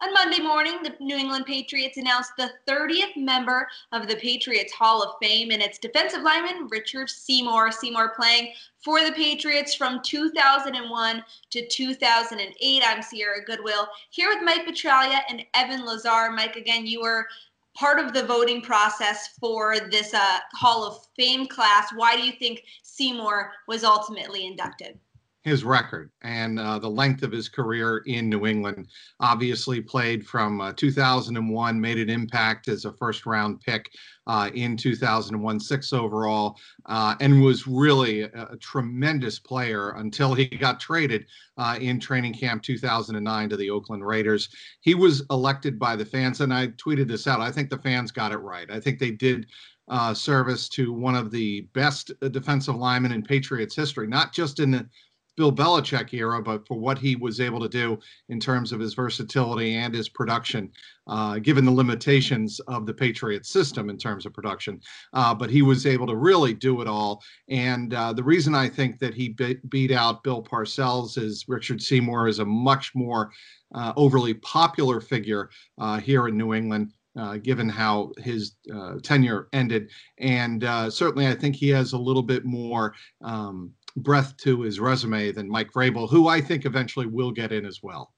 On Monday morning, the New England Patriots announced the 30th member of the Patriots Hall of Fame, and it's defensive lineman Richard Seymour. Seymour playing for the Patriots from 2001 to 2008. I'm Sierra Goodwill here with Mike Petraglia and Evan Lazar. Mike, again, you were part of the voting process for this uh, Hall of Fame class. Why do you think Seymour was ultimately inducted? His record and uh, the length of his career in New England. Obviously, played from uh, 2001, made an impact as a first round pick uh, in 2001, six overall, uh, and was really a, a, tremendous player until he got traded uh, in training camp 2009 to the Oakland Raiders. He was elected by the fans, and I tweeted this out. I think the fans got it right. I think they did. Uh, service to one of the best defensive linemen in Patriots history, not just in the Bill Belichick era, but for what he was able to do in terms of his versatility and his production, uh, given the limitations of the Patriots system in terms of production. Uh, but he was able to really do it all. And uh, the reason I think that he be- beat out Bill Parcells is Richard Seymour is a much more uh, overly popular figure uh, here in New England. Uh, given how his uh, tenure ended. And uh, certainly, I think he has a little bit more um, breadth to his resume than Mike Vrabel, who I think eventually will get in as well.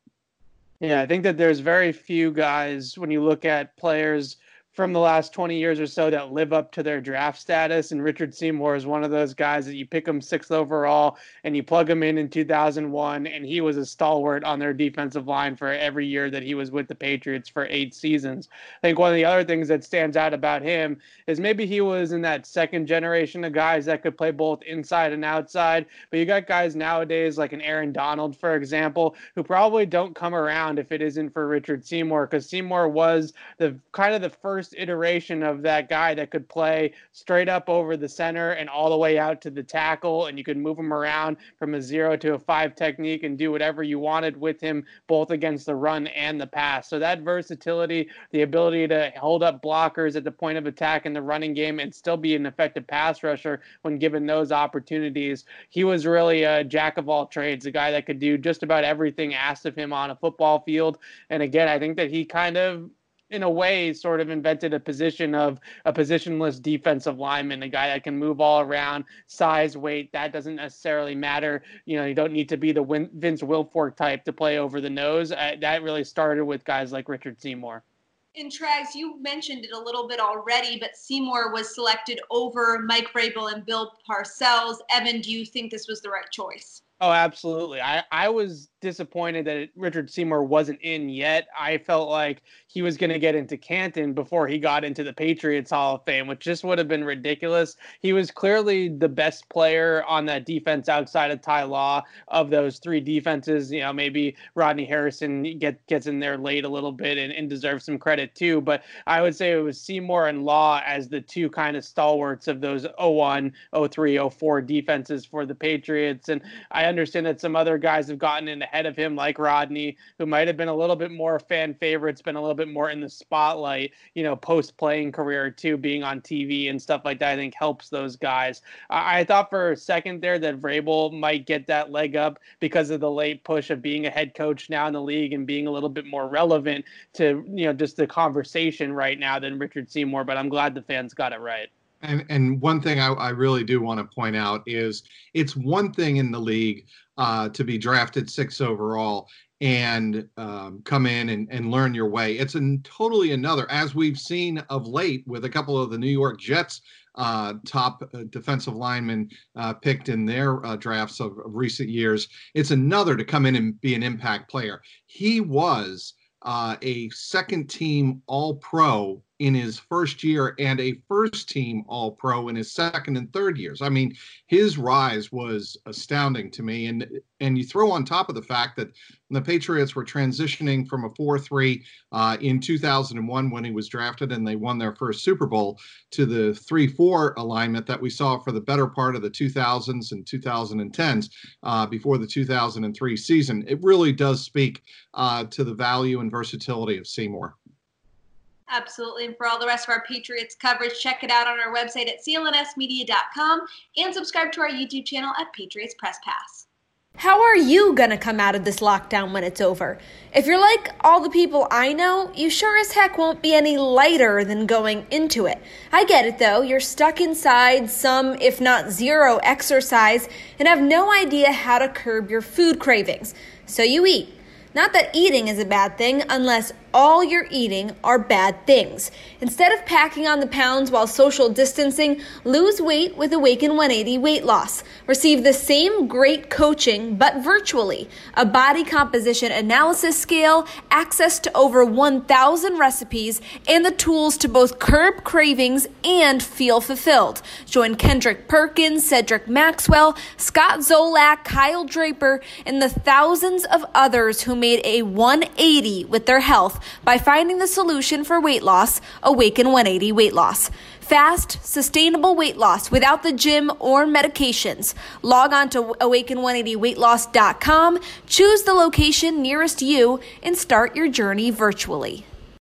Yeah, I think that there's very few guys when you look at players from the last 20 years or so that live up to their draft status. And Richard Seymour is one of those guys that you pick him sixth overall and you plug him in in 2001, and he was a stalwart on their defensive line for every year that he was with the Patriots for eight seasons. I think one of the other things that stands out about him is maybe he was in that second generation of guys that could play both inside and outside. But you got guys nowadays like an Aaron Donald, for example, who probably don't come around if it isn't for Richard Seymour, because Seymour was the kind of the first first iteration of that guy that could play straight up over the center and all the way out to the tackle, and you could move him around from a zero to a five technique and do whatever you wanted with him, both against the run and the pass. So that versatility, the ability to hold up blockers at the point of attack in the running game and still be an effective pass rusher when given those opportunities, he was really a jack of all trades, a guy that could do just about everything asked of him on a football field. And again, I think that he kind of in a way, sort of invented a position of a positionless defensive lineman, a guy that can move all around, size, weight. That doesn't necessarily matter. You know, you don't need to be the Vince Wilfork type to play over the nose. Uh, that really started with guys like Richard Seymour. In Trags, you mentioned it a little bit already, but Seymour was selected over Mike Vrabel and Bill Parcells. Evan, do you think this was the right choice? Oh, absolutely. I, I was disappointed that Richard Seymour wasn't in yet. I felt like he was going to get into Canton before he got into the Patriots Hall of Fame, which just would have been ridiculous. He was clearly the best player on that defense outside of Ty Law of those three defenses. You know, maybe Rodney Harrison get, gets in there late a little bit and, and deserves some credit too. But I would say it was Seymour and Law as the two kind of stalwarts of those 01, 03, 04 defenses for the Patriots. And I understand that some other guys have gotten in ahead of him, like Rodney, who might have been a little bit more fan favorites, been a little bit more in the spotlight, you know, post playing career too, being on TV and stuff like that. I think helps those guys. I, I thought for a second there that Vrabel might get that leg up because of the late push of being a head coach now in the league and being a little bit more relevant to you know just the conversation right now than Richard Seymour. But I'm glad the fans got it right. And and one thing I, I really do want to point out is it's one thing in the league uh, to be drafted six overall and um, come in and, and learn your way. It's a totally another, as we've seen of late with a couple of the New York Jets uh, top uh, defensive linemen uh, picked in their uh, drafts of, of, recent years. It's another to come in and be an impact player. He was uh, a second team All Pro in his first year and a first team All Pro in his second and third years. I mean, his rise was astounding to me. And and you throw on top of the fact that the Patriots were transitioning from a 4 3 uh, in 2001 when he was drafted and they won their first Super Bowl to the 3 4 alignment that we saw for the better part of the 2000s and 2010s uh, before the 2003 season. It really does speak uh, to the value and versatility of Seymour. Absolutely. And for all the rest of our Patriots coverage, check it out on our website at clnsmedia.com and subscribe to our YouTube channel at Patriots Press Pass. How are you going to come out of this lockdown when it's over? If you're like all the people I know, you sure as heck won't be any lighter than going into it. I get it though, you're stuck inside, some, if not zero, exercise, and have no idea how to curb your food cravings. So you eat. Not that eating is a bad thing unless all you're eating are bad things. Instead of packing on the pounds while social distancing, lose weight with Awaken 180 weight loss. Receive the same great coaching, but virtually. A body composition analysis scale, access to over 1,000 recipes, and the tools to both curb cravings and feel fulfilled. Join Kendrick Perkins, Cedric Maxwell, Scott Zolak, Kyle Draper, and the thousands of others who made a 180 with their health by finding the solution for weight loss, Awaken 180 Weight Loss. Fast, sustainable weight loss without the gym or medications. Log on to awaken180weightloss.com, choose the location nearest you, and start your journey virtually.